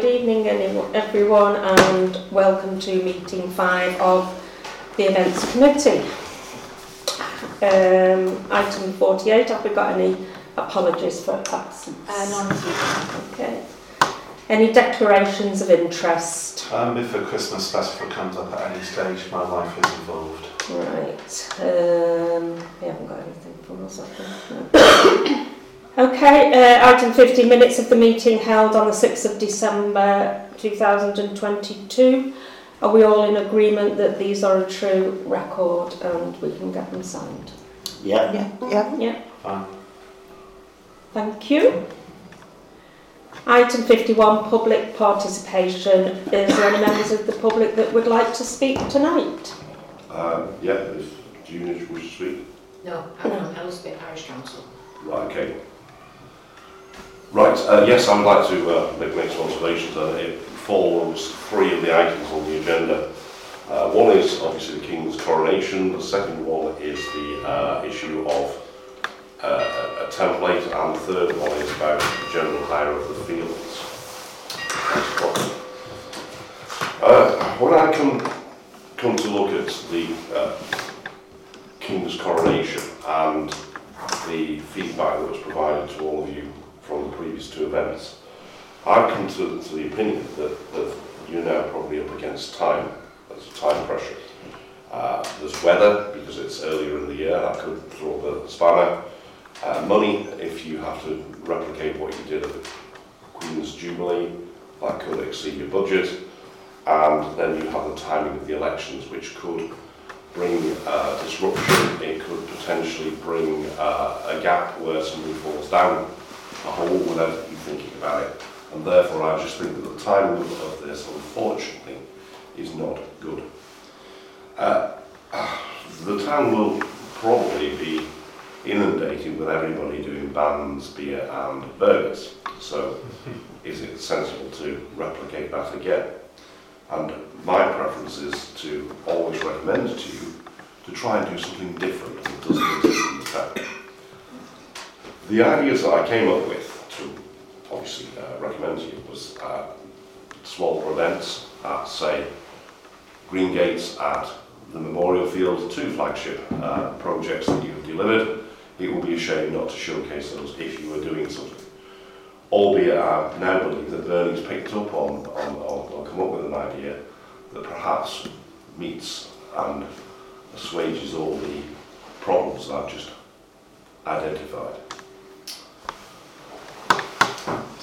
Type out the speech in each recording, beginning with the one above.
good evening everyone and welcome to meeting five of the events committee. Um, item 48, have we got any apologies for absence? Uh, none Okay. Any declarations of interest? Um, if a Christmas festival comes up at any stage, my wife is involved. Right. Um, we haven't got anything for us, I think. No. Okay, uh, item 50 minutes of the meeting held on the 6th of December 2022. Are we all in agreement that these are a true record and we can get them signed? Yeah. Yeah. Yeah. Yeah. Fine. Thank you. Item 51, public participation. Is there any members of the public that would like to speak tonight? Um, yeah, if, do you wish to speak? No, I'm from Helsby Parish Council. Right, okay. Right, uh, yes, I would like to uh, make, some observations. Uh, it follows three of the items on the agenda. Uh, one is obviously the King's coronation. The second one is the uh, issue of uh, a template, and the third one is about the general hire of the fields. Uh, when I come come to look at the uh, King's coronation and the feedback that was provided to all of you from the previous two events, I've come to, to the opinion that, that you're now probably up against time, there's time pressure. Uh, there's weather, because it's earlier in the year, that could throw the spanner. Uh, money, if you have to replicate what you did at the Queen's Jubilee, that could exceed your budget. And then you have the timing of the elections, which could bring uh, disruption, it could potentially bring uh, a gap where somebody falls down a hole without you thinking about it. And therefore, I just think that the timing of this, unfortunately, is not good. Uh, the town will probably be inundated with everybody doing bands, beer and burgers. So is it sensible to replicate that again? And my preference is to always recommend to you to try and do something different that doesn't exist in the town. The ideas that I came up with to obviously uh, recommend to you was uh, smaller events at, say, Green Gates at the Memorial Field, two flagship uh, projects that you have delivered. It would be a shame not to showcase those if you were doing something. Albeit I now believe that Bernie's picked up on, on, on or come up with an idea that perhaps meets and assuages all the problems that I've just identified.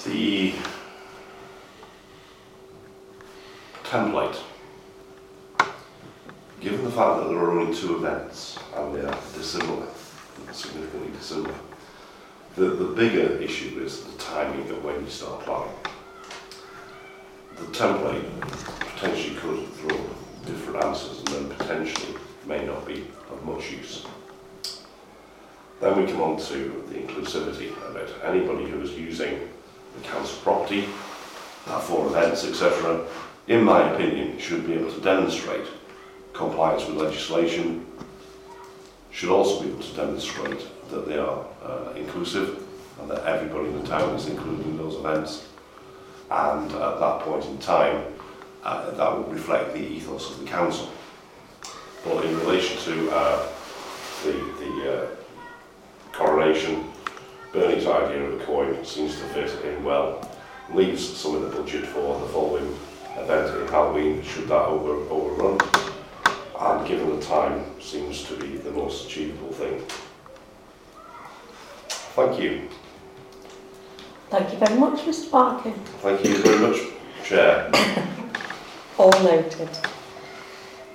The template. Given the fact that there are only two events and they are dissimilar, significantly dissimilar, the, the bigger issue is the timing of when you start planning. The template potentially could throw different answers and then potentially may not be of much use. Then we come on to the inclusivity of it. Anybody who is using the council property for events, etc., in my opinion, should be able to demonstrate compliance with legislation, should also be able to demonstrate that they are uh, inclusive and that everybody in the town is included in those events. And at that point in time, uh, that will reflect the ethos of the council. But in relation to uh, the, the uh, coronation, Bernie's idea of the coin seems to fit in well. Leaves some of the budget for the following event in Halloween, should that over, overrun. And given the time, seems to be the most achievable thing. Thank you. Thank you very much, Mr Parkin. Thank you very much, Chair. All noted.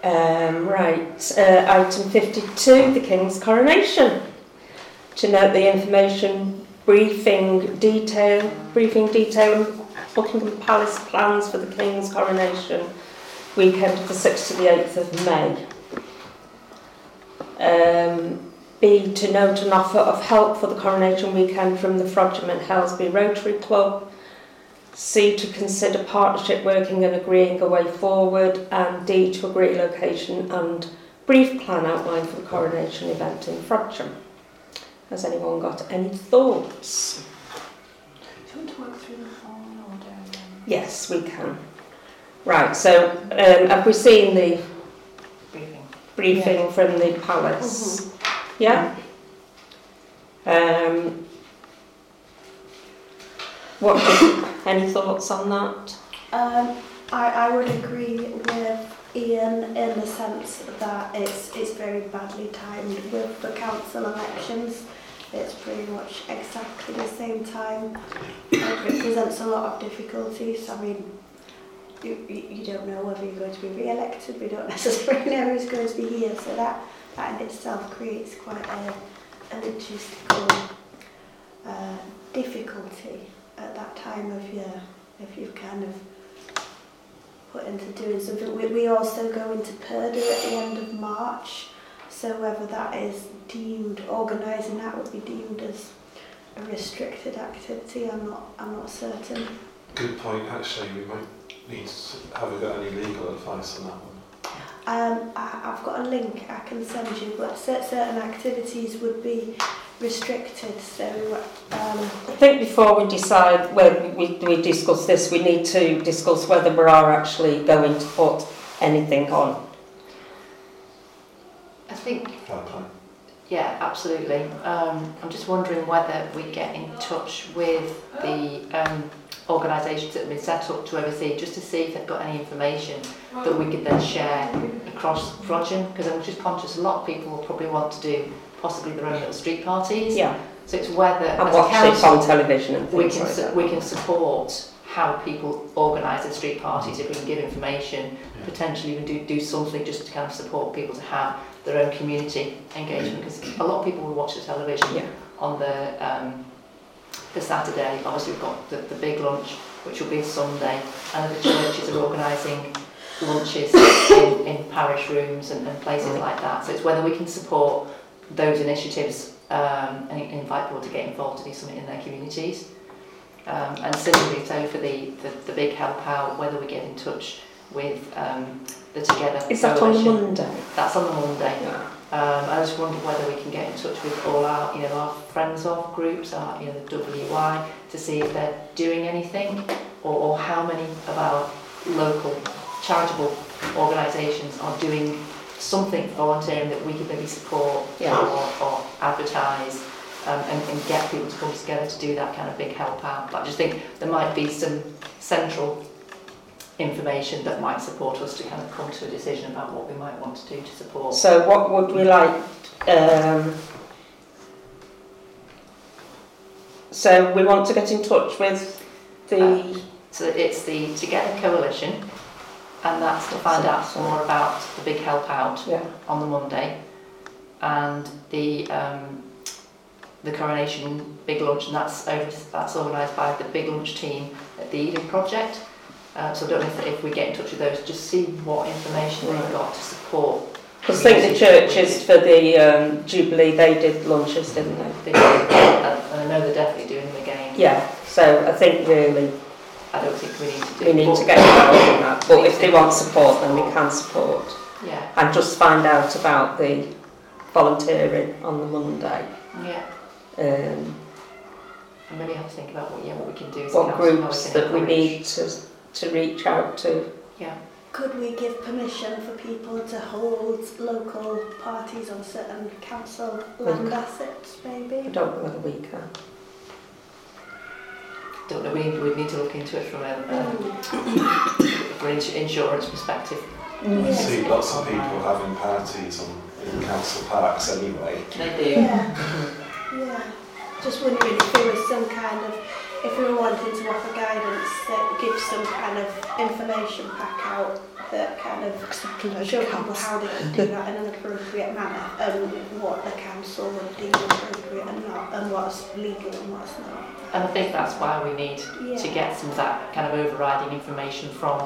Um, right, uh, item 52, the King's coronation. To note the information briefing detail, briefing detail Buckingham Palace plans for the King's coronation weekend of the 6th to the 8th of May. Um, B. To note an offer of help for the coronation weekend from the Frodsham and Helsby Rotary Club. C. To consider partnership working and agreeing a way forward. And D. To agree location and brief plan outline for the coronation event in Frodsham. Has anyone got any thoughts? Do you want to work through the phone or do um, Yes, we can. Right, so um, have we seen the Briefing. briefing from the palace? Yeah? Um, what, any thoughts on that? Um, I, I would agree with Ian in the sense that it's, it's very badly timed with the council elections. It's pretty much exactly the same time. It presents a lot of difficulties. I mean, you, you don't know whether you're going to be re-elected, we don't necessarily know who's going to be here, so that, that in itself creates quite a, a logistical uh, difficulty at that time of year if you've kind of put into doing something. We, we also go into Purdah at the end of March, so whether that is deemed, organising that would be deemed as a restricted activity, I'm not, I'm not certain. Good point, actually, we might need to, have we got any legal advice on that one? Um, I, I've got a link I can send you, but certain activities would be restricted, so um, I think before we decide whether we, we discuss this, we need to discuss whether we are actually going to put anything on. I think... Fair play. Yeah, absolutely. Um, I'm just wondering whether we get in touch with the um, organisations that have been set up to oversee, just to see if they've got any information that we could then share across Frodsham, because I'm just conscious a lot of people will probably want to do possibly their own little street parties. Yeah. So it's whether, and as a council, on television and we can, like that. we can support how people organise their street parties, if we can give information, potentially even do, do something just to kind of support people to have their own community engagement, because a lot of people will watch the television Yeah. on the, um, the Saturday, obviously we've got the, the big lunch, which will be Sunday, and the churches are organising lunches in, in parish rooms and, and places like that, so it's whether we can support those initiatives um, and invite people to get involved to do something in their communities. Um, and similarly, so for the, the, the big help out, whether we get in touch with um, the Together Is that on the Monday? That's on the Monday. Yeah. Um, I just wonder whether we can get in touch with all our, you know, our friends of groups, our, you know, the WI, to see if they're doing anything, or, or how many of our local charitable organisations are doing something volunteering that we could maybe support Yeah. or, or advertise. Um, and, and get people to come together to do that kind of big help out. But I just think there might be some central information that might support us to kind of come to a decision about what we might want to do to support. So what would we like, um, so we want to get in touch with the, So it's the Together Coalition, and that's to find out some more about the big help out yeah, on the Monday, and the um, the coronation big lunch, and that's over, that's organised by the big lunch team at the Eden Project. Uh, so I don't know if, if we get in touch with those, just see what information Right. they've got to support. because I think the churches for the um, Jubilee, they did launches, didn't they? They and I know they're definitely doing them again. Yeah, so I think really I don't think we need to do. we need to get involved in that, but if they want support, then we can support. Yeah, And just find out about the volunteering on the Monday. yeah. Um, And maybe have to think about what, yeah, what we can do as what council, groups can that we need to, to reach out to. Yeah, could we give permission for people to hold local parties on certain council land assets maybe? I don't know whether we can. don't know, we need, we need to look into it from a, Mm. an insurance perspective. Yeah. See lots of people having parties on, in council parks anyway. They do. Yeah, yeah. Just wondering if there was some kind of, if we were wanting to offer guidance that gives some kind of information pack out that kind of show people how they can do that in an appropriate manner and what the council would deem appropriate and not, and what's legal and what's not. And I think that's why we need to get some of that kind of overriding information from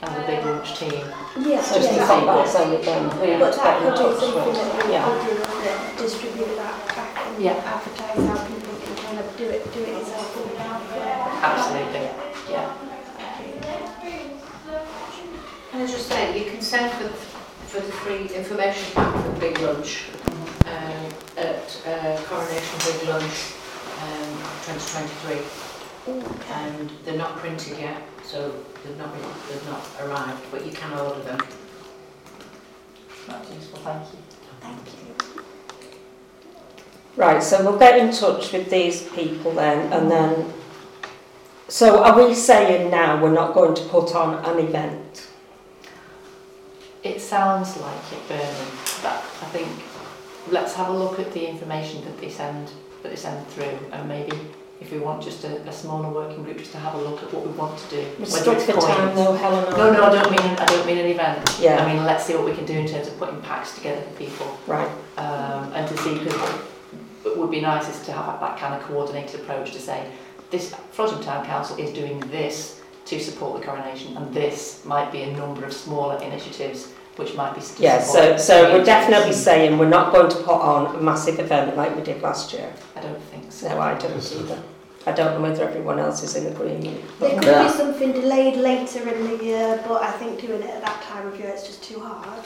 kind of the big lunch team. Yeah, Just to yeah. see Contact what- so we Yeah. But to that get could be something with. that we Yeah. could do, that distribute that back and Yeah. advertise how people can kind of do it, do it yourself in Absolutely, yeah. Can I just say, you can send for, for the free information pack for the Big Lunch um, at uh, Coronation Big Lunch um, 2023 Okay. and they're not printed yet, so they've not, been- they've not arrived, but you can order them. That's useful, thank you. Thank you. Right, so we'll get in touch with these people then, and then. So are we saying now we're not going to put on an event? It sounds like it, Bernard, but I think let's have a look at the information that they send, that they send through, and maybe if we want just a, a smaller working group, just to have a look at what we want to do. We're whether stuck for time though, Helen. No, no, I don't mean, I don't mean an event. Yeah. I mean, let's see what we can do in terms of putting packs together for people. Right, um, and to see, because it would be nice is to have that kind of coordinated approach to say, this Frodsham Town Council is doing this to support the coronation, and this might be a number of smaller initiatives which might be to yeah, so, so we're definitely saying we're not going to put on a massive event like we did last year. I don't think so. No, I don't either. I don't know whether everyone else is in agreement. There could Yeah. be something delayed later in the year, but I think doing it at that time of year is just too hard.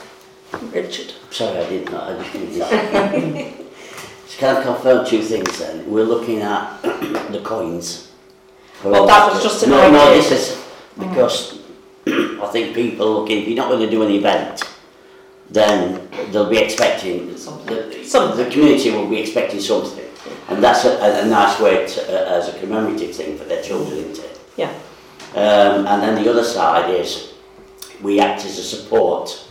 Richard? Sorry, I didn't know. I just did this. So can I confirm two things then? We're looking at the coins. Well, that was just an no, idea. No, this is because mm. I think people looking, if you're not going to do an event, then they'll be expecting, something. The, something. the community will be expecting something. And that's a, a, a nice way to, uh, as a commemorative thing for their children, isn't it? Yeah. Um, and then the other side is we act as a support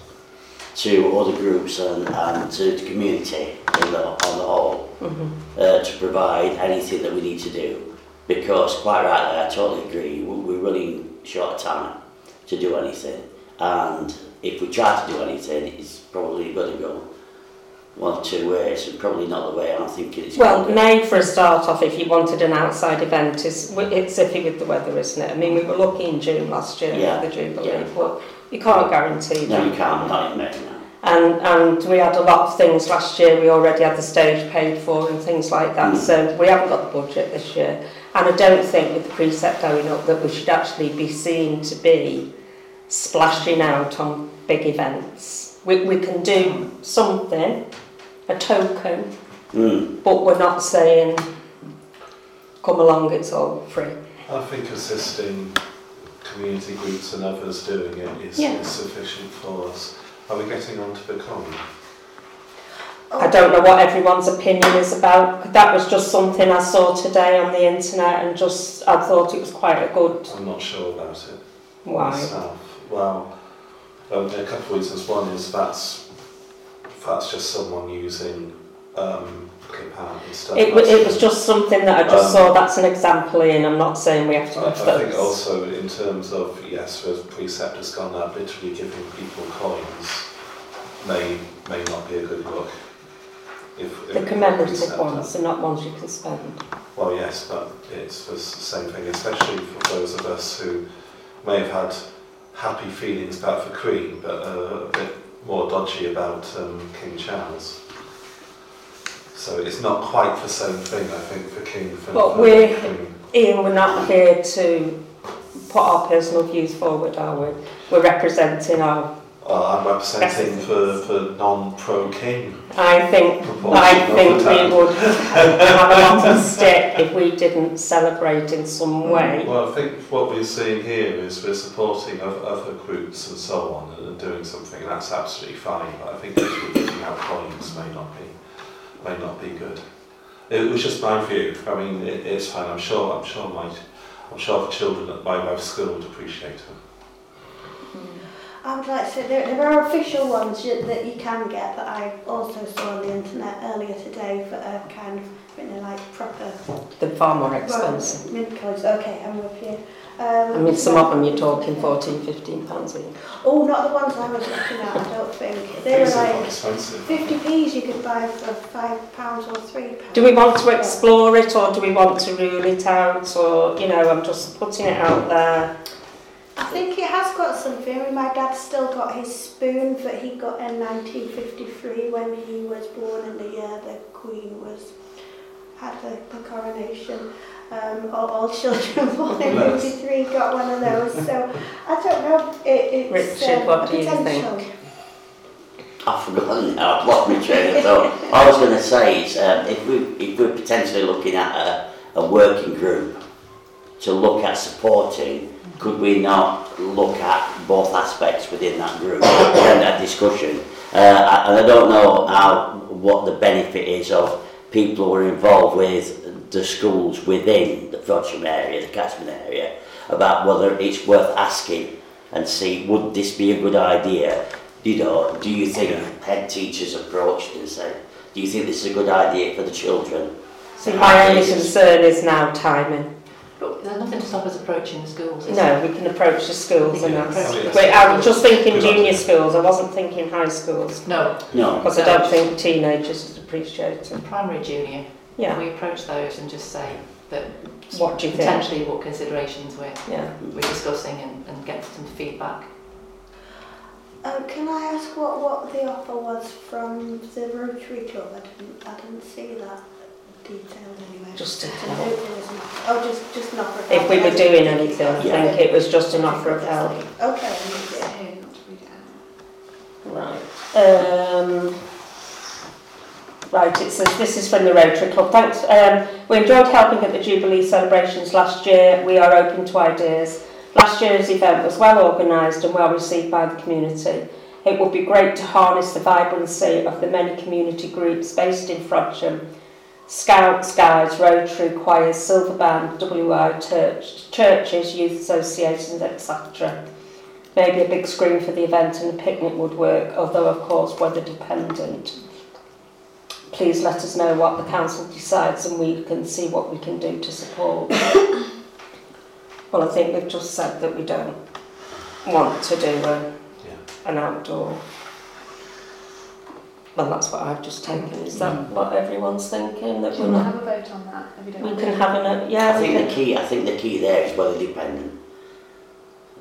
to other groups and, and to the community the, on the whole Mhm. uh, to provide anything that we need to do. Because quite rightly, I totally agree, we- we're running short of time to do anything. And if we try to do anything, it's probably going to go one of two ways, and probably not the way I'm thinking it's Well, going May for a start off, if you wanted an outside event, is it's iffy with the weather, isn't it? I mean, we were lucky in June last year Yeah. the Jubilee, Yeah. but you can't guarantee No, that. you can't, not in May, no. And, and we had a lot of things last year, we already had the stage paid for and things like that, Mm. so we haven't got the budget this year. And I don't think with the precept going up that we should actually be seen to be splashing out on big events. We, we can do something, a token, Mm. but we're not saying, come along, it's all free. I think assisting community groups and others doing it is, Yeah. is sufficient for us. Are we getting on to the coin? I don't know what everyone's opinion is about. That was just something I saw today on the internet and just, I thought it was quite a good, I'm not sure about it. why? myself. Well, um, a couple of reasons. One is that's that's just someone using um, and stuff. It, wa- it was just something that I just Um, saw, that's an example in, I'm not saying we have to I, I think also in terms of yes, the precept has gone up. Literally giving people coins may may not be a good look. If, The if commemorative precept- ones are not ones you can spend. Well, yes, but it's the s- same thing, especially for those of us who may have had happy feelings about the Queen, but uh, a bit more dodgy about um, King Charles. So it's not quite the same thing, I think, for King. For but we're, King. Ian, we're not here to put our personal views forward, are we? We're representing our... Well, I'm representing for, for non-pro-King I think, proportion I of think the we town. would have a lot of stick if we didn't celebrate in some hmm. way. Well, I think what we're seeing here is we're supporting oth- other groups and so on and, and doing something, and that's absolutely fine. But I think actually giving out coins may not be may not be good. It was just my view. I mean, it, it's fine. I'm sure. I'm sure my I'm sure the children at my wife's school would appreciate it. I would like to say there, there are official ones you, that you can get that I also saw on the internet earlier today that uh, are kind of you know, like proper. They're far more expensive. Well, mid-college, okay, I'm with you. Um, I mean, some of them you're talking 14, 15 pounds a week. Oh, not the ones I was looking at, I don't think. They were like 50p's you could buy for five pounds or three pounds. Do we want to explore it or do we want to rule it out or, you know, I'm just putting it out there. I think it has got some theory. My dad's still got his spoon that he got in 1953 when he was born in the year the Queen was had the, the coronation. Um, all, all children born in Yes. 53 got one of those. So I don't know. It, it's Richard, uh, what do you think? I've forgotten now, I've lost my train of thought. I was going to say is um, if, we, if we're potentially looking at a, a working group to look at supporting, could we not look at both aspects within that group and that discussion? Uh, and I don't know how, what the benefit is of people who are involved with the schools within the Frodsham area, the catchment area, about whether it's worth asking and see would this be a good idea? You know, do you think head teachers approached and said, do you think this is a good idea for the children? So my only concern is now timing. But there's nothing to stop us approaching the schools, is No, we can approach the schools and Yeah. ask. Yes. Wait, I was just thinking Good junior idea. schools, I wasn't thinking high schools. No, No. Because I don't think teenagers would appreciate it. primary, junior. Yeah, We approach those and just say that what do you think? potentially what considerations we're, Yeah. we're discussing and, and get some feedback. Um, can I ask what, what the offer was from the Rotary Club? I didn't, I didn't see that detailed anywhere. Just to There- help. there was an offer. Oh, just, just an offer. of If help. we were doing anything, I Yeah. think it was just an offer of help. Okay. Here, not to read it out. Right. Um, right, it says this is from the Rotary Club. Thanks. Um, we enjoyed helping at the Jubilee celebrations last year. We are open to ideas. Last year's event was well organised and well received by the community. It would be great to harness the vibrancy of the many community groups based in Frodsham. Scouts, Guides, Rotary, Choirs, Silver Band, WI, church, churches, youth associations, etc. Maybe a big screen for the event and a picnic would work, although of course weather dependent. Please let us know what the council decides and we can see what we can do to support. well, I think we've just said that we don't want to do a, yeah. an outdoor Well, that's what I've just taken. Is that mm. what everyone's thinking? That we're you want to not. have a vote on that? If you don't We can have an. Uh, yeah, I think can. the key, I think the key there is weather dependent.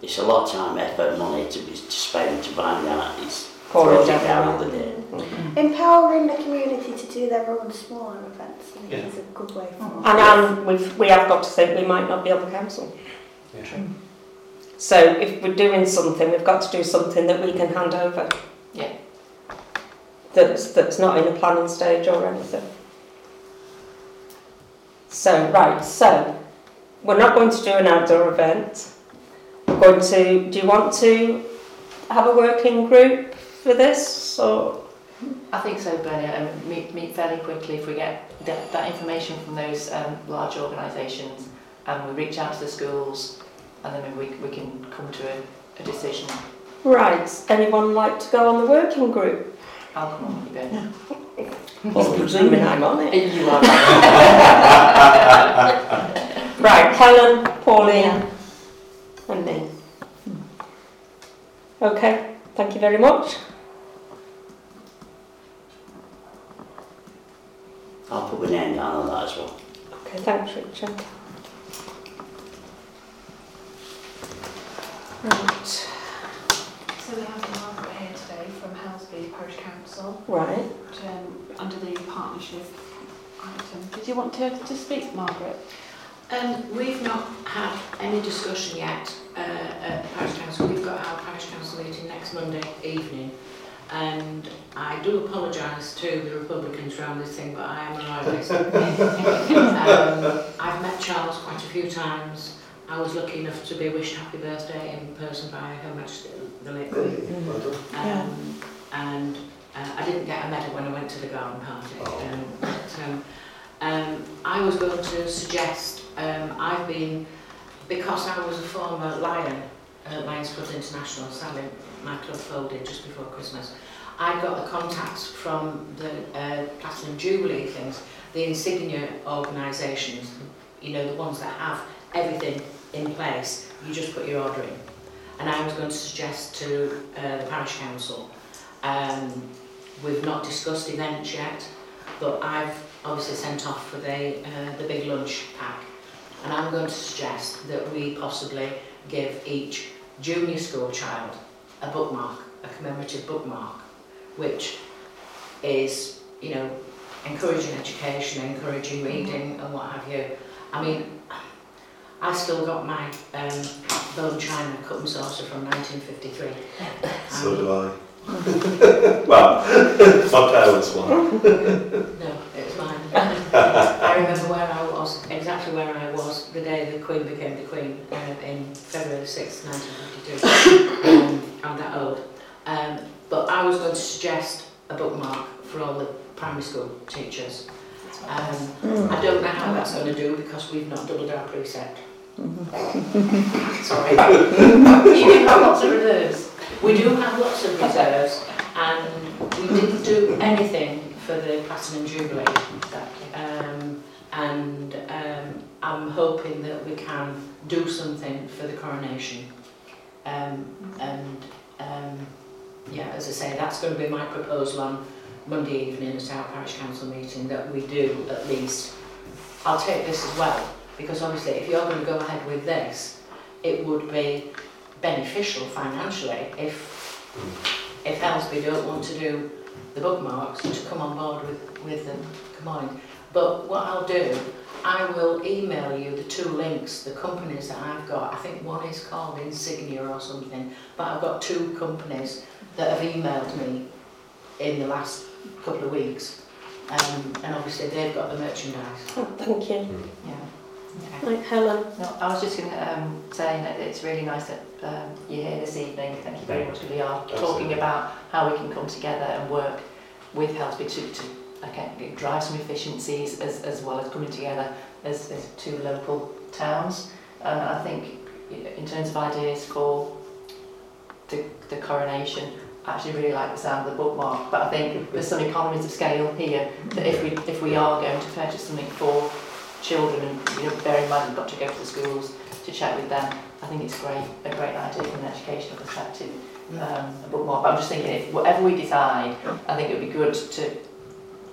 It's a lot of time, effort, money to be to spend to find out. It's Pouring throws it down down the the day. Mm-hmm. Empowering the community to do their own smaller events, I think Yeah. is a good way forward. And, and we've, we have got to think we might not be on the council. Yeah. Mm. So if we're doing something, we've got to do something that we can hand over. Yeah. That's, that's not in a planning stage or anything. So, right, so we're not going to do an outdoor event. We're going to, do you want to have a working group for this or? I think so, Bernie, and meet, meet fairly quickly if we get that, that information from those um, large organisations and we reach out to the schools and then we, we can come to a, a decision. Right, anyone like to go on the working group? I'll come on with you, Bernie. Well, presuming I'm on it. You are. Right, Helen, Pauline, and me. Okay, thank you very much. I'll put my name down on that as well. Okay, thanks, Richard. Right, So we have Margaret here today from Parish Council right. um, under the partnership item. Did you want to, to speak, Margaret? Um, we've not had any discussion yet uh, at the Parish Council. We've got our Parish Council meeting next Monday evening. And I do apologise to the Republicans around this thing, but I am an Irishist. um, I've met Charles quite a few times. I was lucky enough to be wished happy birthday in person by Her Majesty the late Queen. Um, and uh, I didn't get a medal when I went to the garden party. Um, but, um, um, I was going to suggest, um, I've been, because I was a former Lion at Lions Club International, sadly my club folded just before Christmas, I got the contacts from the uh, Platinum Jubilee things, the insignia organisations, you know, the ones that have everything in place, you just put your order in. And I was going to suggest to uh, the Parish Council, um, we've not discussed events yet, but I've obviously sent off for the, uh, the big lunch pack. And I'm going to suggest that we possibly give each junior school child a bookmark, a commemorative bookmark, which is, you know, encouraging education, encouraging reading and what have you. I mean, I've still got my um, bone china cup and saucer from 1953. So And- do I. well, my parents one. No, it's mine. I remember where I was, exactly where I was the day the Queen became the Queen uh, in February 6, 1952. um, I'm that old. Um, but I was going to suggest a bookmark for all the primary school teachers. Um, I don't know how that's going to do because we've not doubled our precept. Sorry. You do have lots of reserves. We do have lots of reserves and we didn't do anything for the Platinum Jubilee. Um, and um, I'm hoping that we can do something for the coronation. Um, and um, yeah, as I say, that's going to be my proposal on Monday evening at our parish council meeting that we do at least. I'll take this as well because obviously if you're going to go ahead with this, it would be beneficial financially if if Helsby don't want to do the bookmarks to come on board with, with them combined. But what I'll do, I will email you the two links, the companies that I've got. I think one is called Insignia or something, but I've got two companies that have emailed me in the last couple of weeks. Um, and obviously they've got the merchandise. Oh, thank you. Yeah. Okay. Right, Helen. No, I was just going to um, say that it's really nice that um, you're here this evening. Thank you very much. We are talking about how we can come together and work with Helsby to, to okay, drive some efficiencies as, as well as coming together as, as two local towns. And I think in terms of ideas for the, the coronation, I actually really like the sound of the bookmark. But I think there's some economies of scale here that if we if we are going to purchase something for children and you know bear in mind we've got to go to the schools to chat with them. I think it's great a great idea from an educational perspective. Um, a bookmark. But I'm just thinking if whatever we decide, I think it would be good to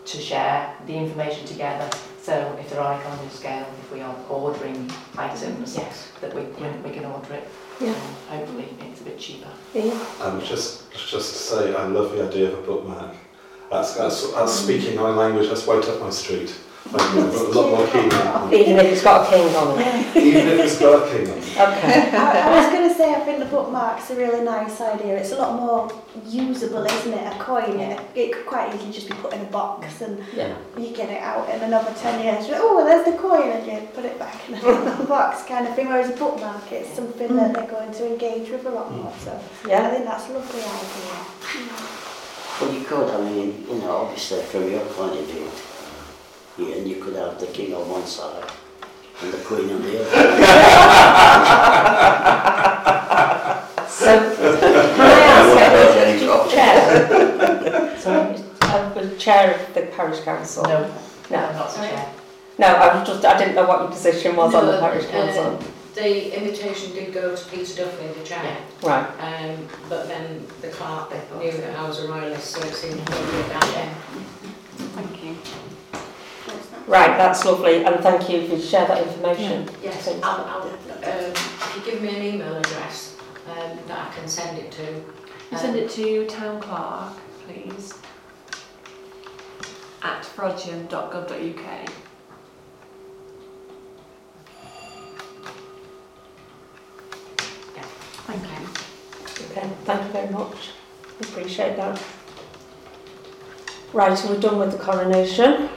to share the information together. So if there are economies of scale, if we are ordering items, Yes. that we, we, we can order it. Yeah. And hopefully it's a bit cheaper. Ian? And just just to say, I love the idea of a bookmark. That's, that's, that's speaking my language, that's right up my street. I'm a lot more keen on. Even if it's got a king on it. Even if it's got a king on it. Okay. I, I was going to say, I think the bookmark's a really nice idea. It's a lot more usable, isn't it? A coin, it, it could quite easily just be put in a box and Yeah. you get it out in another 10 years. like, Oh, there's the coin, and you put it back in the box kind of thing. Whereas a bookmark, it's something that mm. they're going to engage with a lot more. So I think that's a lovely idea. Well, you could, I mean, you know, obviously from your point of view, Ian, you could have the king on one side and the queen on the other. So, can I ask, chair? Sorry, I'm chair of the parish council. No, No. I'm not the chair. No, I was just, I didn't know what your position was on the No, parish uh, council. The invitation did go to Peter Duffy, the chair. Right, Um, but then the clerk knew that I was a royalist, so it seemed appropriate that day. Thank you. Right, that's lovely, and thank you for sharing that information. Yes, Thank I'll, I'll, um, if you give me an email address, um, that I can send it to. You send it to town clerk, please, at frodsham.gov.uk. Thank you. Okay, thank you very much. Appreciate that. Right, so we're done with the coronation?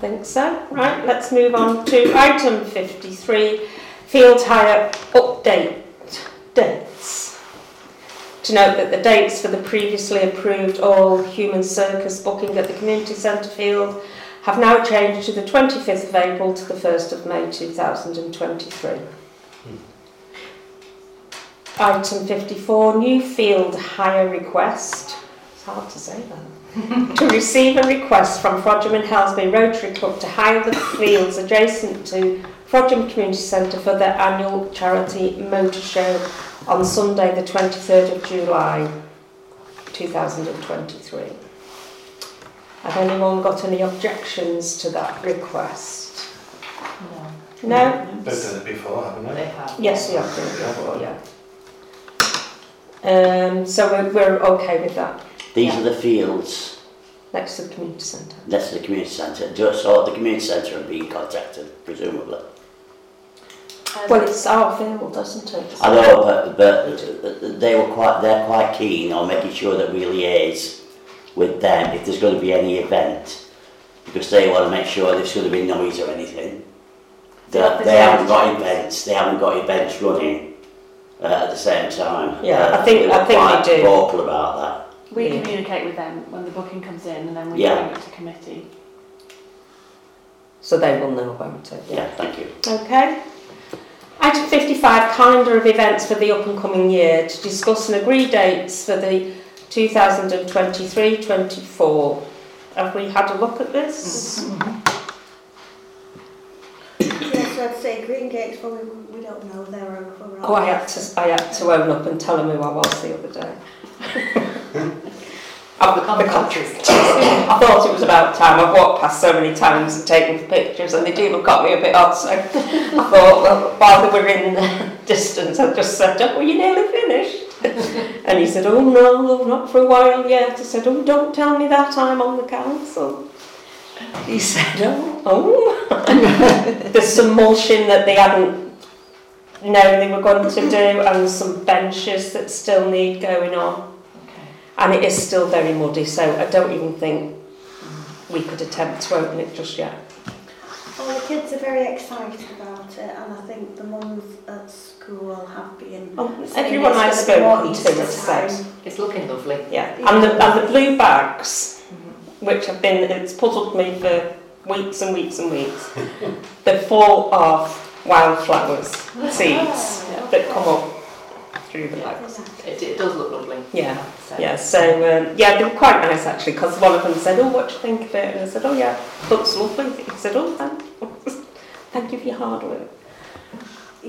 Think so. Right, let's move on to item 53, field hire update dates. To note that the dates for the previously approved all human circus booking at the community centre field have now changed to the 25th of April to the 1st of May 2023. Item 54, new field hire request. It's hard to say that. To receive a request from Frodsham and Helsby Rotary Club to hire the fields adjacent to Frodsham Community Centre for their annual charity motor show on Sunday, the 23rd of July 2023. Have anyone got any objections to that request? No. No? They've done it before, haven't they? They have. Yes, we have done it before, yeah. Um, so we're, we're okay with that, These are the fields next to the community centre. next to the community centre. Just so the community centre are being contacted, presumably. Well, it's our field, doesn't it? I know, but, but they were quite, they're quite keen on making sure that we liaise with them if there's going to be any event because they want to make sure there's going to be noise or anything. The That they haven't got opportunity. events, they haven't got events running uh, at the same time. Yeah, Uh, I think- I were think they do. vocal about that. We Yeah. communicate with them when the booking comes in and then we Yeah. bring it to committee. So they will know about it. Yeah, thank you. Okay. Item 55, calendar of events for the up and coming year to discuss and agree dates for the 2023-24. Have we had a look at this? Yes, I'd say Green Gates, but we, we don't know their own for Oh, I had to, I had to own up and tell them who I was the other day. Become the country. I thought it was about time. I've walked past so many times and taken pictures, and they do look at me a bit odd. So I thought, well, while they were in the distance, I just said, "Oh, were you nearly finished?" and he said, "Oh no, love, not for a while yet." I said, "Oh, don't tell me that. I'm on the council." He said, "Oh, oh." There's some mulching that they hadn't known they were going to do, and some benches that still need going on. And it is still very muddy, so I don't even think we could attempt to open it just yet. Well, the kids are very excited about it, and I think the mums at school have been. Oh, saying everyone it's I've gonna be more spoken to has said it's looking lovely. yeah, and the, and the blue bags, mm-hmm. which have been, it's puzzled me for weeks and weeks and weeks. They're full of wildflowers, seeds that come up through the. It, it does look lovely. Yeah, So, Yeah, so um, yeah, they were quite nice actually because one of them said, "Oh, what do you think of it?" And I said, "Oh yeah, looks lovely." He said, "Oh, thank, thank you for your hard work."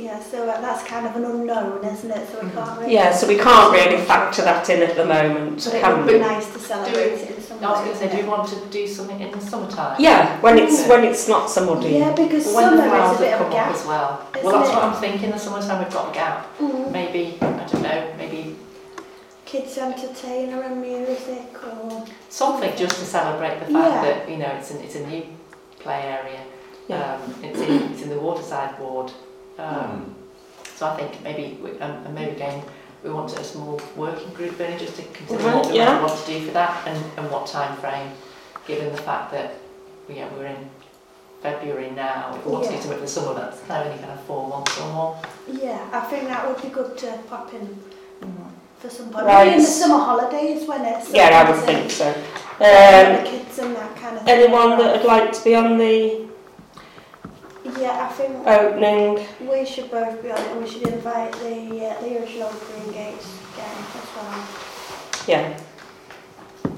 Yeah, so uh, that's kind of an unknown, isn't it? So we can't really. Yeah, so we can't really factor that in at the moment, But it would be we? nice to celebrate it in some I was going to say, do wouldn't you want to do something in the summertime? Yeah, when it's Yeah. when it's not so it? muddy. Yeah, because But when the summer is a bit of a come up gap. as well. Well, that's it? what I'm thinking. The summertime we've got a gap. Mm. Maybe I don't know. Maybe Kids entertainer and music or. something just to celebrate the fact Yeah. that you know it's an, it's a new play area. Yeah. Um, it's in it's in the waterside ward. Um, So I think maybe we, um, and maybe again we want a small working group really just to consider Right, what we yeah. want to do for that and, and what time frame, given the fact that yeah we're in February now. If we want to do Yeah. something for the summer, that's now only kind of four months or more. Yeah, I think that would be good to pop in for some. Right. Maybe in the summer holidays when it's. Yeah, I would think so. Um, the kids and that kind of thing. anyone that would like to be on the Yeah, I think opening? we should both be on it we should invite the, uh, the original Green Gates gang as well. Yeah.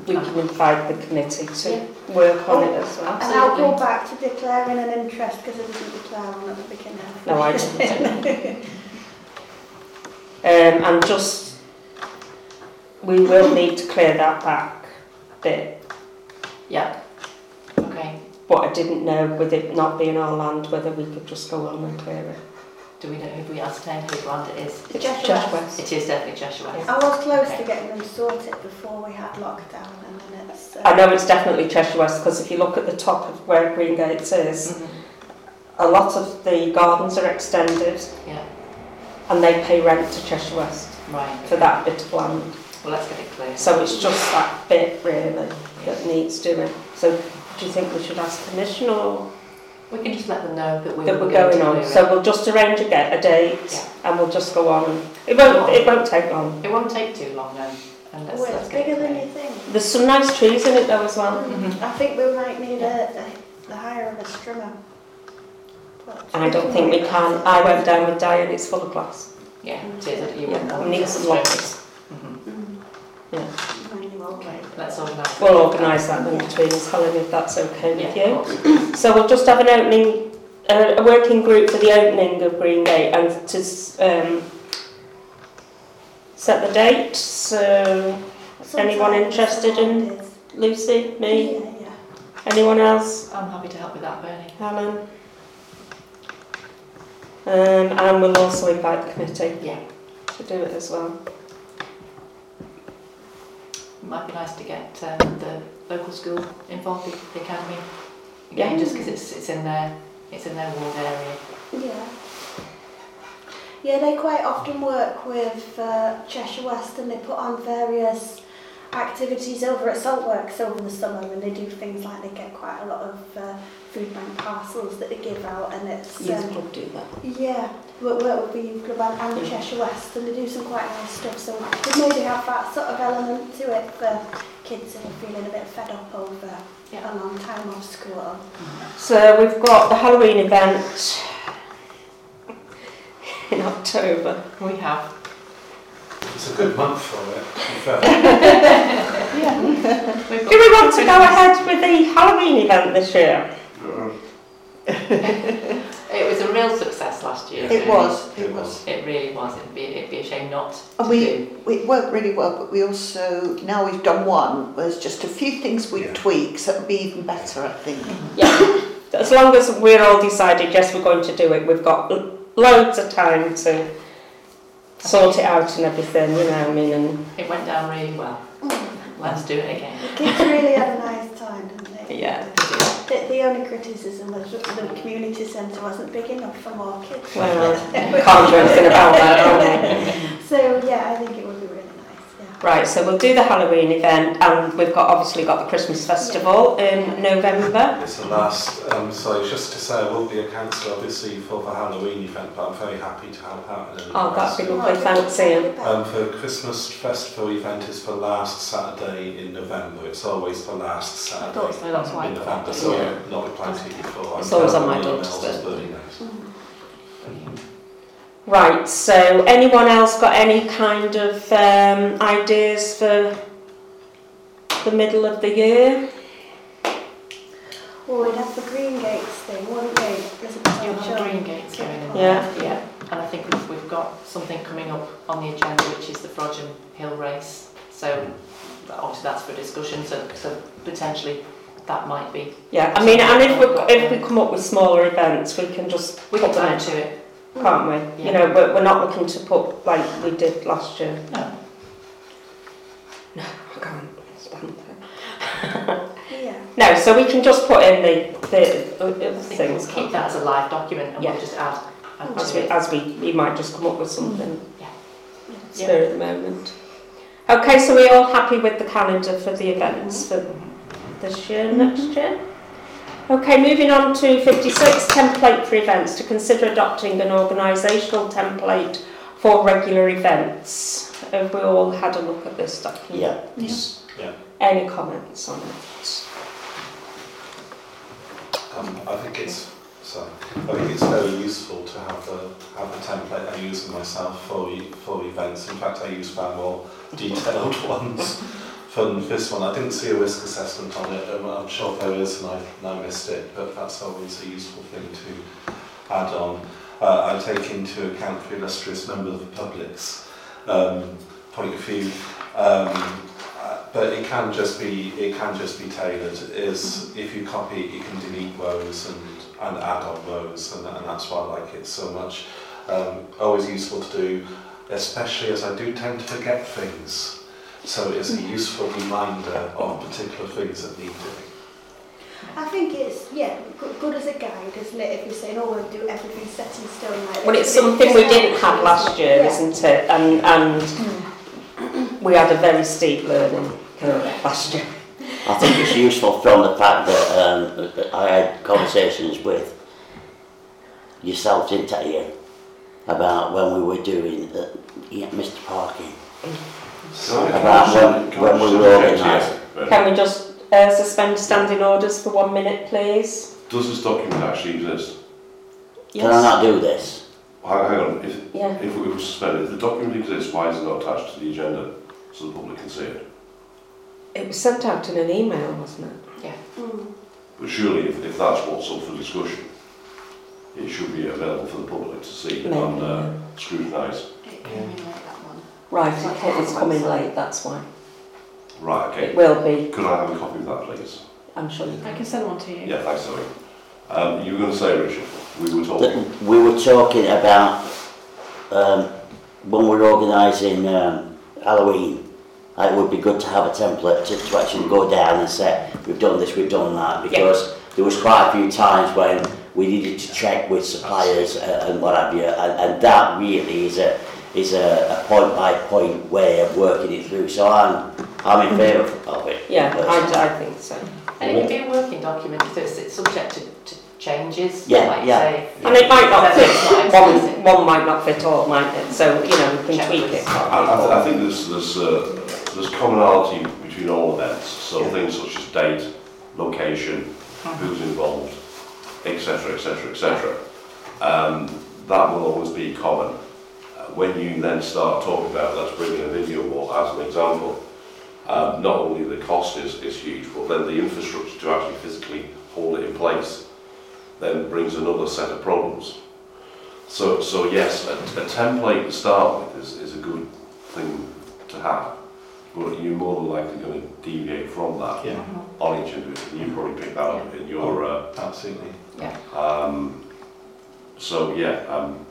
We can invite the committee to work on it as well. And I'll go back to declaring an interest because I didn't declare one at the beginning. No, I didn't. Um, and just, we will need to clear that back bit. Yeah. Okay. But I didn't know, with it not being our land, whether we could just go on and clear it. Do we know who we ascertain whose land it is? It's Cheshire Cheshire West. West. It is definitely Cheshire West. I was close Okay. to getting them sorted before we had lockdown and then it's... Uh, I know it's definitely Cheshire West because if you look at the top of where Green Gates is, Mhm. a lot of the gardens are extended Yeah. and they pay rent to Cheshire West Right. for that bit of land. Well, let's get it clear. So it's just that bit really that needs doing. So do you think we should ask permission or We can just let them know that we that we're be going on? So we'll just arrange again a date Yeah. and we'll just go on. It won't it won't take long. It won't take too long then. And let's, oh, it's bigger than you think. There's some nice trees in it though as well. Mhm. I think we might need a, a, the hire of a strimmer. But- I don't think we can. I went down with Diane, it's full of glass. Yeah, it is. You Yeah, won't we need some lockers. Mhm. Mm. Yeah. Okay. Let's organise. We'll organise that in between us, Helen, if that's okay with Yeah, you. So we'll just have an opening, uh, a working group for the opening of Green Gate and to um, set the date. So Anyone interested in- holidays. Lucy, me, Yeah, yeah. anyone else? I'm happy to help with that, Bernie. Helen? Um, and we'll also invite the committee Yeah. to do it as well. It might be nice to get um, the local school involved, the, the academy. Again, Yeah. just because it's, it's in their it's in their ward area. Yeah. Yeah, they quite often work with uh, Cheshire West and they put on various activities over at Saltworks over the summer and they do things like they get quite a lot of uh, food bank parcels that they give out and it's Youth um, club do that. yeah, work, work with the Youth Club and, and. Cheshire West, and they do some quite nice stuff. So we maybe have that sort of element to it for kids who are feeling a bit fed up over yeah. a long time off school. So we've got the Halloween event in October. We have. It's a good month for it, yeah. Do we want to go ahead with the Halloween event this year? Yeah. Uh-uh. It was a real success last year. It was, It it was. It really was. It'd be, it'd be a shame not to And we, do. it worked really well, but we also, now we've done one, there's just a few things we Yeah. tweak, so it'll be even better, I think. Yeah. As long as we're all decided, yes, we're going to do it, we've got loads of time to sort it out and everything, you know, I mean, and It went down really well. Let's do it again. Kids really had a nice time, didn't they? Yeah. The, the only criticism was that the community centre wasn't big enough for more kids. well, can't do anything about that. So yeah, I think it would be really nice. Yeah. Right, so we'll do the Halloween event and we've got obviously got the Christmas festival in November. It's the last, um, so just to say, I will be a councillor obviously for the Halloween event, but I'm very happy to help out. in any Oh, that'd be lovely, thanks Ian. Um, the Christmas festival event is for last Saturday in November. It's always for last Saturday thought so, that's why in November. So in. I've not replied to you before. It's I'm always on counting my emails doorstep. As Bernie knows. Right, so anyone else got any kind of um, ideas for the middle of the year? Well, we'd have the Green Gates thing, wouldn't we? Elizabeth You'll have Show. Green Gates going in. Yeah. Yeah. And I think we've, we've got something coming up on the agenda, which is the Frodsham Hill Race. So obviously that's for discussion, so, so potentially that might be, Yeah, I mean, and if we if we come up with smaller events, we can just we put can them add to it. can't we? Yeah. You know, we're, we're not looking to put like we did last year. No. No, I can't stand that. yeah. No, so we can just put in the, the uh, other things. We'll keep that as a live document and yeah. we'll just add, add as, we, it. as we, we might just come up with something. Mm. Yeah. Spare yeah. at the moment. Okay, so we're all happy with the calendar for the events mm-hmm. for this year, mm -hmm. next mm-hmm. year? Okay, moving on to 56, template for events, to consider adopting an organisational template for regular events. Have we all had a look at this document? Yeah. Any comments on it? Um, I think it's sorry. I think it's very useful to have the have the template I use them myself for for events. In fact, I use far more detailed ones than this one. I didn't see a risk assessment on it. and I'm sure there is, and I, and I missed it. But that's always a useful thing to add on. Uh, I take into account the illustrious member of the public's um, point of view. Um, uh, but it can just be it can just be tailored. Is if you copy it, you can delete rows and, and add on rows, and, and that's why I like it so much. Um, always useful to do, especially as I do tend to forget things. So it's a useful reminder of particular things that need doing. I think it's, yeah, good, good as a guide, isn't it? If you're saying, oh, we'll do everything set in stone like this. Well, it's something we didn't have last year, Yeah. isn't it? And, and we had a very steep learning curve last year. I think it's useful from the fact that um, I had conversations with yourself, didn't I, Ian, about when we were doing uh, yeah, Mr. Parkin. About when, when we were organising. Can we just uh, suspend standing orders for one minute, please? Does this document actually exist? Yes. Can I not do this? Hang, hang on, if, Yeah. if we were suspended, if the document exists, why is it not attached to the agenda so the public can see it? It was sent out in an email, wasn't it? Mm. But surely, if, if that's what's up for discussion, it should be available for the public to see Maybe, and uh, yeah. scrutinise. It Right, okay, it's coming late, that's why. Right, okay. It will be, Could I have a copy of that, please? I'm sure you I can. can send one to you. Yeah, thanks, Zoe. Um, you were going to say, Richard, we were talking. That we were talking about um, when we were organising um, Halloween. It would be good to have a template to, to actually go down and say we've done this, we've done that, because there was quite a few times when we needed to check with suppliers uh, and what have you, and, and that really is a is a, a point by point way of working it through. So I'm I'm in favour of it. Yeah. I, I think so. And it can be a working document, so it's it's subject to, to changes, Yeah, like yeah. say. And it might not So it's not fit, one, one might not fit all, might it? So, you know, we can tweak it. I, I, I think there's there's uh, there's commonality between all events. So Yeah. things such as date, location, who's involved, etc., etc., etc. Um, that will always be common. When you then start talking about let's bring in a video wall as an example, um, not only the cost is, is huge, but then the infrastructure to actually physically hold it in place then brings another set of problems. So, so yes, a, a template to start with is, is a good thing to have, but you're more than likely going to deviate from that Yeah, on each individual. You probably pick that up in your. Uh, absolutely. um, so yeah. Um,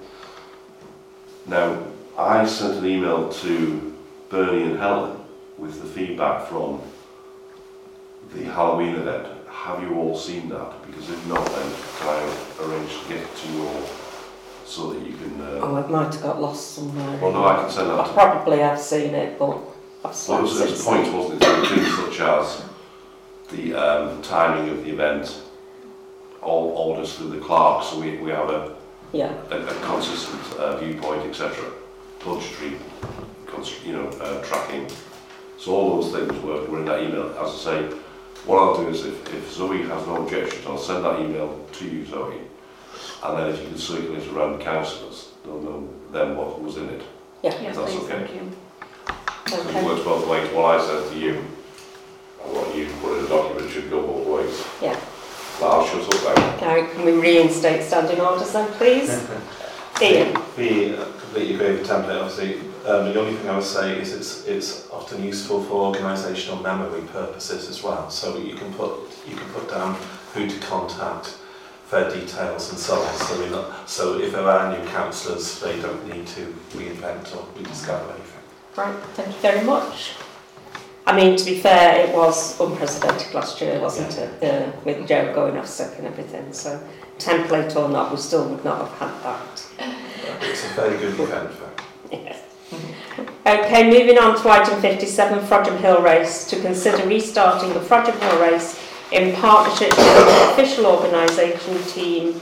now I sent an email to Bernie and Helen with the feedback from the Halloween event. Have you all seen that? Because if not, then can I arrange to get it to you all so that you can. Uh, Oh, it might have got lost somewhere. well, no, I can send that I to probably have seen it, but I've Well, slept it was, it was a point, wasn't it? There things such as the um, timing of the event, all orders through the clerk, so we, we have a, Yeah, a, a consistent uh, viewpoint, etc. Budgetary, cons- you know, uh, tracking. So all those things were, were in that email. As I say, what I'll do is if, if Zoe has no objections, I'll send that email to you, Zoe. And then if you can circulate it around the councillors, they'll know then what was in it. yeah. Yes, That's please, okay. thank you. So It works both ways. What I said to you and what you put in the document should go both ways. Yeah. But I'll shut up now. Now, can we reinstate standing orders then, please? Ian? We uh, completely agree with the template, obviously. Um, the only thing I would say is it's, it's often useful for organisational memory purposes as well. So you can put, you can put down who to contact, their details and so on. So, we're not, so if there are new councillors, they don't need to reinvent or rediscover anything. Right, thank you very much. I mean, to be fair, it was unprecedented last year, wasn't it? Uh, with Joe going off sick and everything. So, template or not, we still would not have had that. It's a very good event. though. Yes. Okay, moving on to item 57, Frodsham Hill Race. To consider restarting the Frodsham Hill Race in partnership with the official organisation team.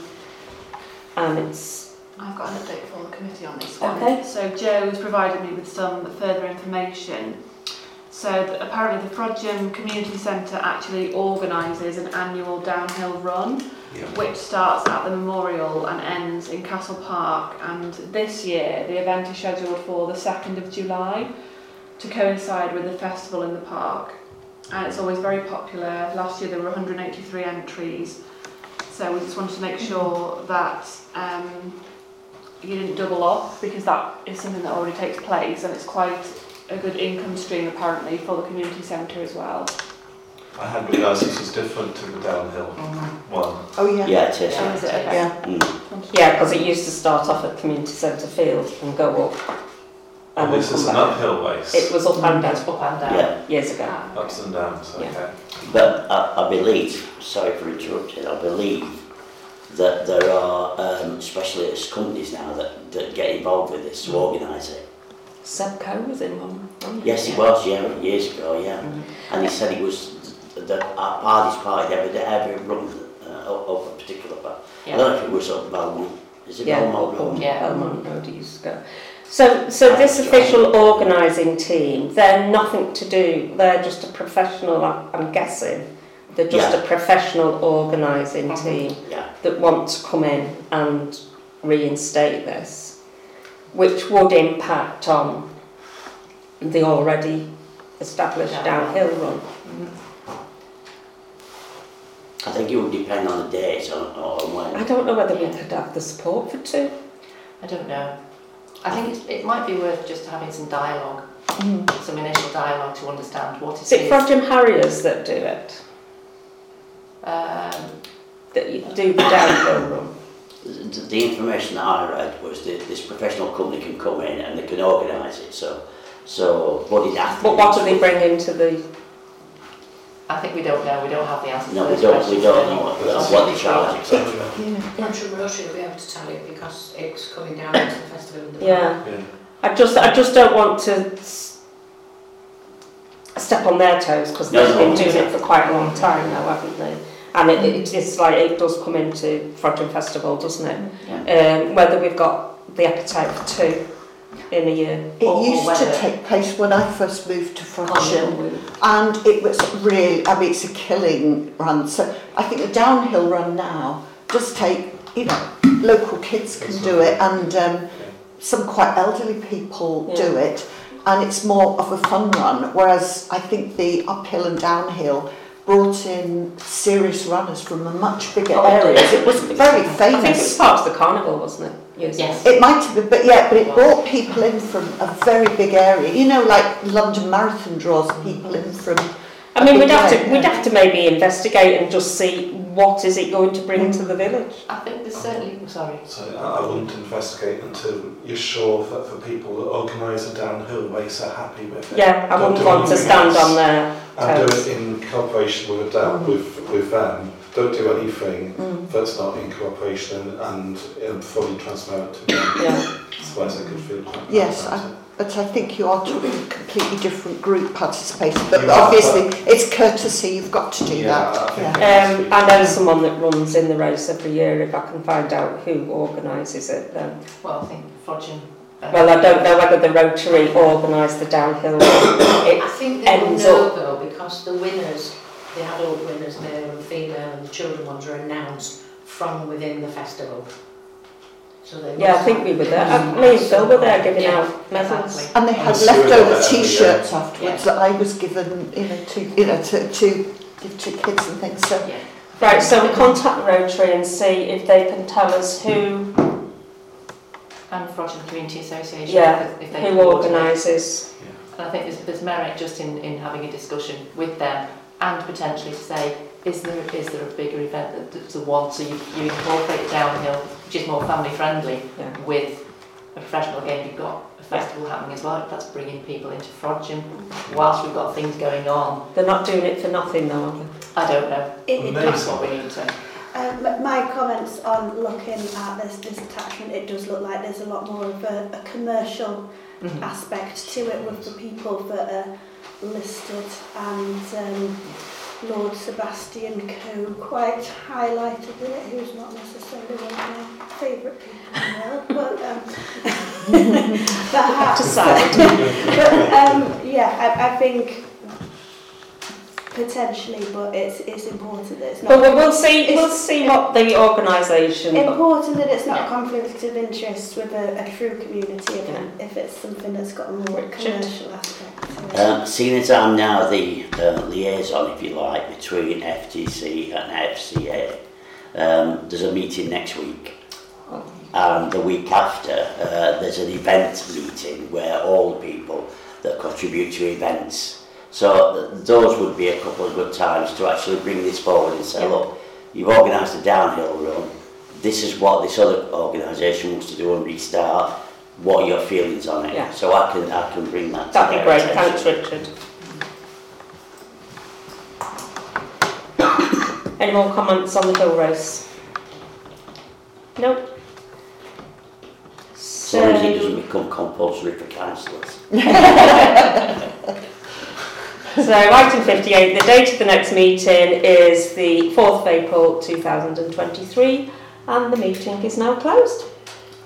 And it's I've got an update for the committee on this one. Okay. So Joe's provided me with some further information. So apparently the Frodsham Community Centre actually organises an annual downhill run Yeah. which starts at the memorial and ends in Castle Park and this year the event is scheduled for the 2nd of July to coincide with the festival in the park and it's always very popular. Last year there were 183 entries so we just wanted to make sure that um, you didn't double up because that is something that already takes place and it's quite a good income stream apparently for the community centre as well. I hadn't realised this was different to the downhill one. Oh, yeah. Yeah, it is. Oh, is it? Okay. Yeah. Mm. yeah, because it used to start off at Community Centre Field and go up. And then this is an uphill race. It was up and It's down up and down. Yeah, years ago. Ah, okay. Ups and downs, Yeah. okay. but I, I believe, sorry for interrupting, I believe that there are um, specialist companies now that, that get involved with this to organise it. Seb was in one. Yes, he was, yeah, years ago, yeah. Mm -hmm. And he said he was the hardest party ever to ever run uh, up a particular part. Yeah. I don't know if it was up Belmont. Is it yeah, Belmont Road? Oh, yeah, Belmont Road he used to go. So, so this official right. organising team, they're nothing to do, they're just a professional, I'm guessing, they're just yeah. a professional organising mm-hmm. team yeah. that want to come in and reinstate this. Which would impact on the already established Downhill. downhill run. I think it would depend on the date or, or I don't know whether we could have the support for two. I don't know. I think it's, it might be worth just having some dialogue, Mm. some initial dialogue to understand what Is it it is. Frodsham Harriers that do it? Um, That you do the downhill run? The, the information that I read was that this professional company can come in and they can organise it, so, so budding athletes. But what do they bring into the I think we don't know. We don't have the answer. No, to we don't, we don't yet. know what, It's what on the charge, the etc. Country Rotary will be able to tell you because it's coming down into the festival in the Yeah. Yeah. I just, I just don't want to. step on their toes because No, they've no, been doing it for quite a long time now, haven't they? And it, it, it's like it does come into Frodsham Festival, doesn't it? Um, whether we've got the appetite for two in a year. It Or- or used to take place when I first moved to Frodsham. And it was really, I mean, it's a killing run. So I think the downhill run now does take, you know, local kids can do it, and um, some quite elderly people do it, and it's more of a fun run. Whereas I think the uphill and downhill brought in serious runners from a much bigger Oh, it areas. It was very I think it was part of the carnival, wasn't it? Years Yes. It might have been, but yeah, but it brought people in from a very big area. You know, like London Marathon draws people in from. I mean, we'd have, to, we'd have to maybe investigate and just see what is it going to bring to the village. I think there's certainly... Oh, sorry. So I wouldn't investigate until you're sure that the people that organise a downhill race are happy with it. Yeah, I Don't wouldn't want to stand on their And toes. do it in cooperation with, down, mm. with, with them. Don't do anything mm. that's not in cooperation and, and, and fully transparent to them. Yeah. Otherwise I could feel quite bad Yes, about it. But I think you are talking a completely different group participating. But You are, obviously, it's courtesy, you've got to do Yeah, that. I think Yeah. Um, I know someone that runs in the race every year. If I can find out who organises it, then. well, I think Frodsham. uh, Well, I don't know whether the Rotary organise the downhill. It, I think they will ends know up- though because the winners, the adult winners, male and female, and the children ones are announced from within the festival. So they yeah, I must think we were there. Uh, me and Phil were there giving Yeah, out medals. exactly. And they had Yes, we leftover there every T-shirts year. afterwards that I was given, you know, to you know to to give to kids and things. So Yeah. Right, so we contact Rotary and see if they can tell us who And Frodsham Community Association. Yeah, if- if they who coordinate. organises. And I think there's, there's merit just in, in having a discussion with them and potentially to say, is there, is there a bigger event that, that's a one, so you, you incorporate the downhill, which is more family friendly, Yeah. with a professional game, you've got a festival happening as well, that's bringing people into Frodsham, whilst we've got things going on, They're not doing it for nothing though. I don't know, It, it that's what we need to. Um, my comments on looking at this, this attachment, it does look like there's a lot more of a, a commercial Mhm. aspect to it with the people that are listed and um, Lord Sebastian Coe quite highlighted in it, who's not necessarily one of my favourite people in the world, but um, perhaps. But um, yeah, I, I think potentially, but it's, it's important that it's not. But we'll, we'll see. We'll see what the organisation. Important that it's not Yeah. a conflict of interest with a, a true community event if it's something that's got a more Richard? commercial aspect to. Um, seeing as I'm now the uh, liaison, if you like, between FTC and FCA, um, there's a meeting next week. And the week after, uh, there's an event meeting where all the people that contribute to events. So those would be a couple of good times to actually bring this forward and say, Yeah. look, you've organised a downhill run. This is what this other organisation wants to do and restart. What are your feelings on it? Yeah. So I can I can bring that. to That'd be great. attention. Thanks, Richard. Any more comments on the hill race? Nope. So long as it doesn't become compulsory for councillors. so item 58, the date of the next meeting is the 4th of April 2023 and the meeting is now closed.